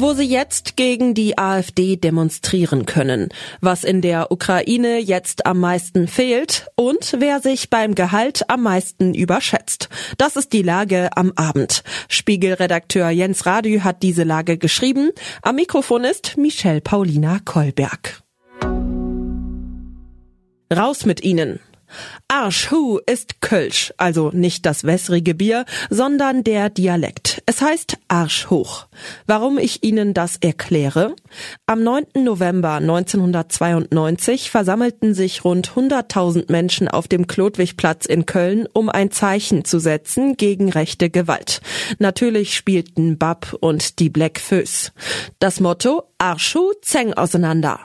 wo sie jetzt gegen die AfD demonstrieren können, was in der Ukraine jetzt am meisten fehlt und wer sich beim Gehalt am meisten überschätzt. Das ist die Lage am Abend. Spiegelredakteur Jens Radü hat diese Lage geschrieben. Am Mikrofon ist Michelle Paulina Kolberg. Raus mit Ihnen. Arschhu ist Kölsch, also nicht das wässrige Bier, sondern der Dialekt. Es heißt Arschhoch. Warum ich Ihnen das erkläre? Am 9. November 1992 versammelten sich rund 100.000 Menschen auf dem Klodwigplatz in Köln, um ein Zeichen zu setzen gegen rechte Gewalt. Natürlich spielten Bab und die Black Föß. Das Motto Arschhu zeng auseinander.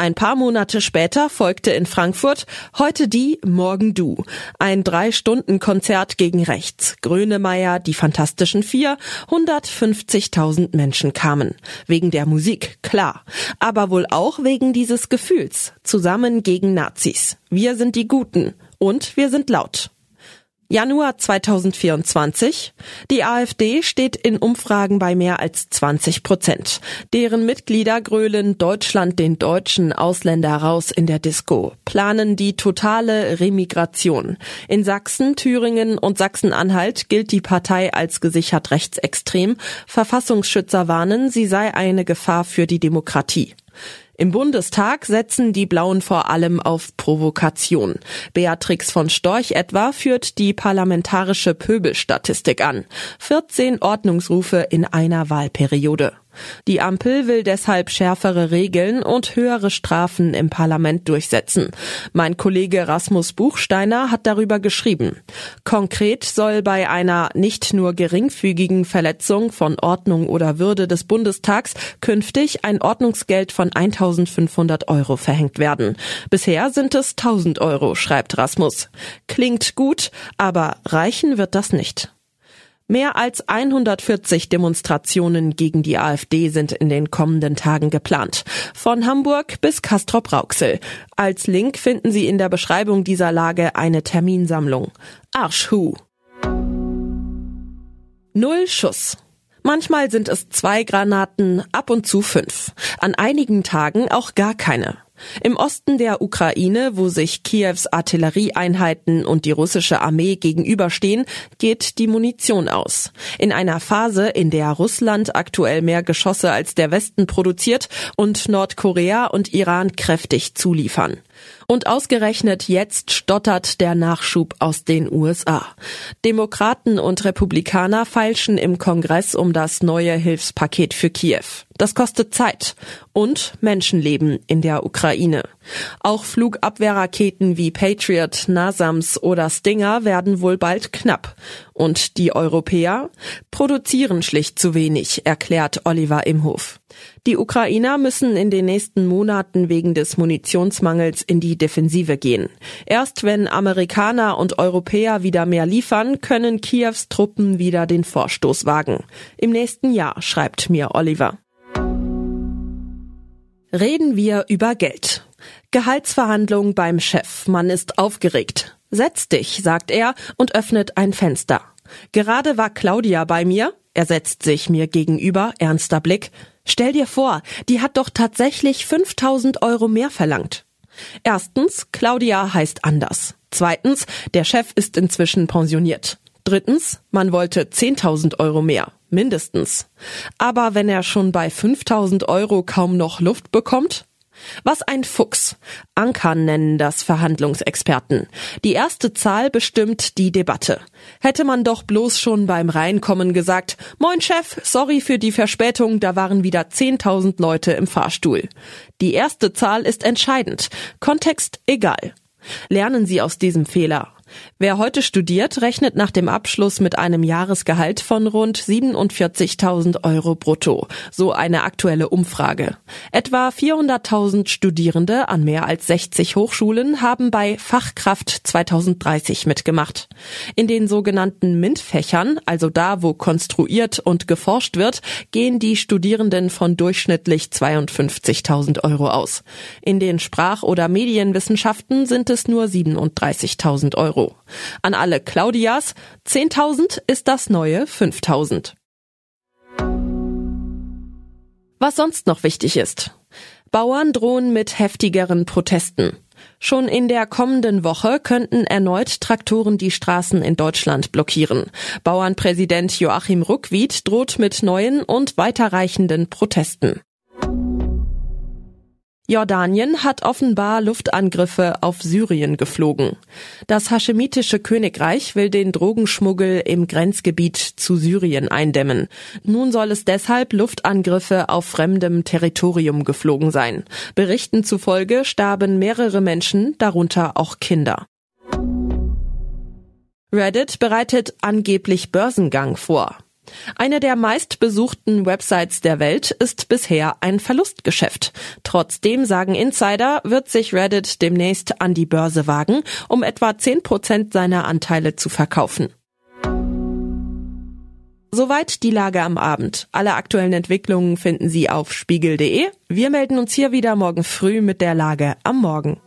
Ein paar Monate später folgte in Frankfurt heute die, morgen du. Ein Drei-Stunden-Konzert gegen rechts. Grönemeyer, die Fantastischen Vier, 150.000 Menschen kamen. Wegen der Musik, klar. Aber wohl auch wegen dieses Gefühls. Zusammen gegen Nazis. Wir sind die Guten. Und wir sind laut. Januar 2024. Die AfD steht in Umfragen bei mehr als 20 Prozent. Deren Mitglieder grölen Deutschland den Deutschen Ausländer raus in der Disco, planen die totale Remigration. In Sachsen, Thüringen und Sachsen-Anhalt gilt die Partei als gesichert rechtsextrem. Verfassungsschützer warnen, sie sei eine Gefahr für die Demokratie. Im Bundestag setzen die Blauen vor allem auf Provokation. Beatrix von Storch etwa führt die parlamentarische Pöbelstatistik an. 14 Ordnungsrufe in einer Wahlperiode. Die Ampel will deshalb schärfere Regeln und höhere Strafen im Parlament durchsetzen. Mein Kollege Rasmus Buchsteiner hat darüber geschrieben. Konkret soll bei einer nicht nur geringfügigen Verletzung von Ordnung oder Würde des Bundestags künftig ein Ordnungsgeld von 1500 Euro verhängt werden. Bisher sind es 1000 Euro, schreibt Rasmus. Klingt gut, aber reichen wird das nicht. Mehr als 140 Demonstrationen gegen die AfD sind in den kommenden Tagen geplant. Von Hamburg bis Castrop-Rauxel. Als Link finden Sie in der Beschreibung dieser Lage eine Terminsammlung. Arschhu. Null Schuss. Manchmal sind es zwei Granaten, ab und zu fünf. An einigen Tagen auch gar keine. Im Osten der Ukraine, wo sich Kiews Artillerieeinheiten und die russische Armee gegenüberstehen, geht die Munition aus. In einer Phase, in der Russland aktuell mehr Geschosse als der Westen produziert und Nordkorea und Iran kräftig zuliefern. Und ausgerechnet jetzt stottert der Nachschub aus den USA. Demokraten und Republikaner feilschen im Kongress um das neue Hilfspaket für Kiew. Das kostet Zeit und Menschenleben in der Ukraine. Auch Flugabwehrraketen wie Patriot, Nasams oder Stinger werden wohl bald knapp. Und die Europäer produzieren schlicht zu wenig, erklärt Oliver Imhof. Die Ukrainer müssen in den nächsten Monaten wegen des Munitionsmangels in die Defensive gehen. Erst wenn Amerikaner und Europäer wieder mehr liefern, können Kiews Truppen wieder den Vorstoß wagen. Im nächsten Jahr, schreibt mir Oliver. Reden wir über Geld. Gehaltsverhandlung beim Chef. Man ist aufgeregt. Setz dich, sagt er und öffnet ein Fenster. Gerade war Claudia bei mir. Er setzt sich mir gegenüber, ernster Blick. Stell dir vor, die hat doch tatsächlich 5000 Euro mehr verlangt. Erstens, Claudia heißt anders. Zweitens, der Chef ist inzwischen pensioniert. Drittens, man wollte 10.000 Euro mehr, mindestens. Aber wenn er schon bei 5.000 Euro kaum noch Luft bekommt, was ein Fuchs. Anker nennen das Verhandlungsexperten. Die erste Zahl bestimmt die Debatte. Hätte man doch bloß schon beim Reinkommen gesagt, Moin Chef, sorry für die Verspätung, da waren wieder 10.000 Leute im Fahrstuhl. Die erste Zahl ist entscheidend. Kontext egal. Lernen Sie aus diesem Fehler. Wer heute studiert, rechnet nach dem Abschluss mit einem Jahresgehalt von rund 47.000 Euro brutto. So eine aktuelle Umfrage. Etwa 400.000 Studierende an mehr als 60 Hochschulen haben bei Fachkraft 2030 mitgemacht. In den sogenannten MINT-Fächern, also da, wo konstruiert und geforscht wird, gehen die Studierenden von durchschnittlich 52.000 Euro aus. In den Sprach- oder Medienwissenschaften sind es nur 37.000 Euro. Euro. An alle Claudias, 10.000 ist das neue 5.000. Was sonst noch wichtig ist. Bauern drohen mit heftigeren Protesten. Schon in der kommenden Woche könnten erneut Traktoren die Straßen in Deutschland blockieren. Bauernpräsident Joachim Ruckwied droht mit neuen und weiterreichenden Protesten. Jordanien hat offenbar Luftangriffe auf Syrien geflogen. Das haschemitische Königreich will den Drogenschmuggel im Grenzgebiet zu Syrien eindämmen. Nun soll es deshalb Luftangriffe auf fremdem Territorium geflogen sein. Berichten zufolge starben mehrere Menschen, darunter auch Kinder. Reddit bereitet angeblich Börsengang vor. Eine der meistbesuchten Websites der Welt ist bisher ein Verlustgeschäft. Trotzdem sagen Insider, wird sich Reddit demnächst an die Börse wagen, um etwa 10 Prozent seiner Anteile zu verkaufen. Soweit die Lage am Abend. Alle aktuellen Entwicklungen finden Sie auf spiegel.de. Wir melden uns hier wieder morgen früh mit der Lage am Morgen.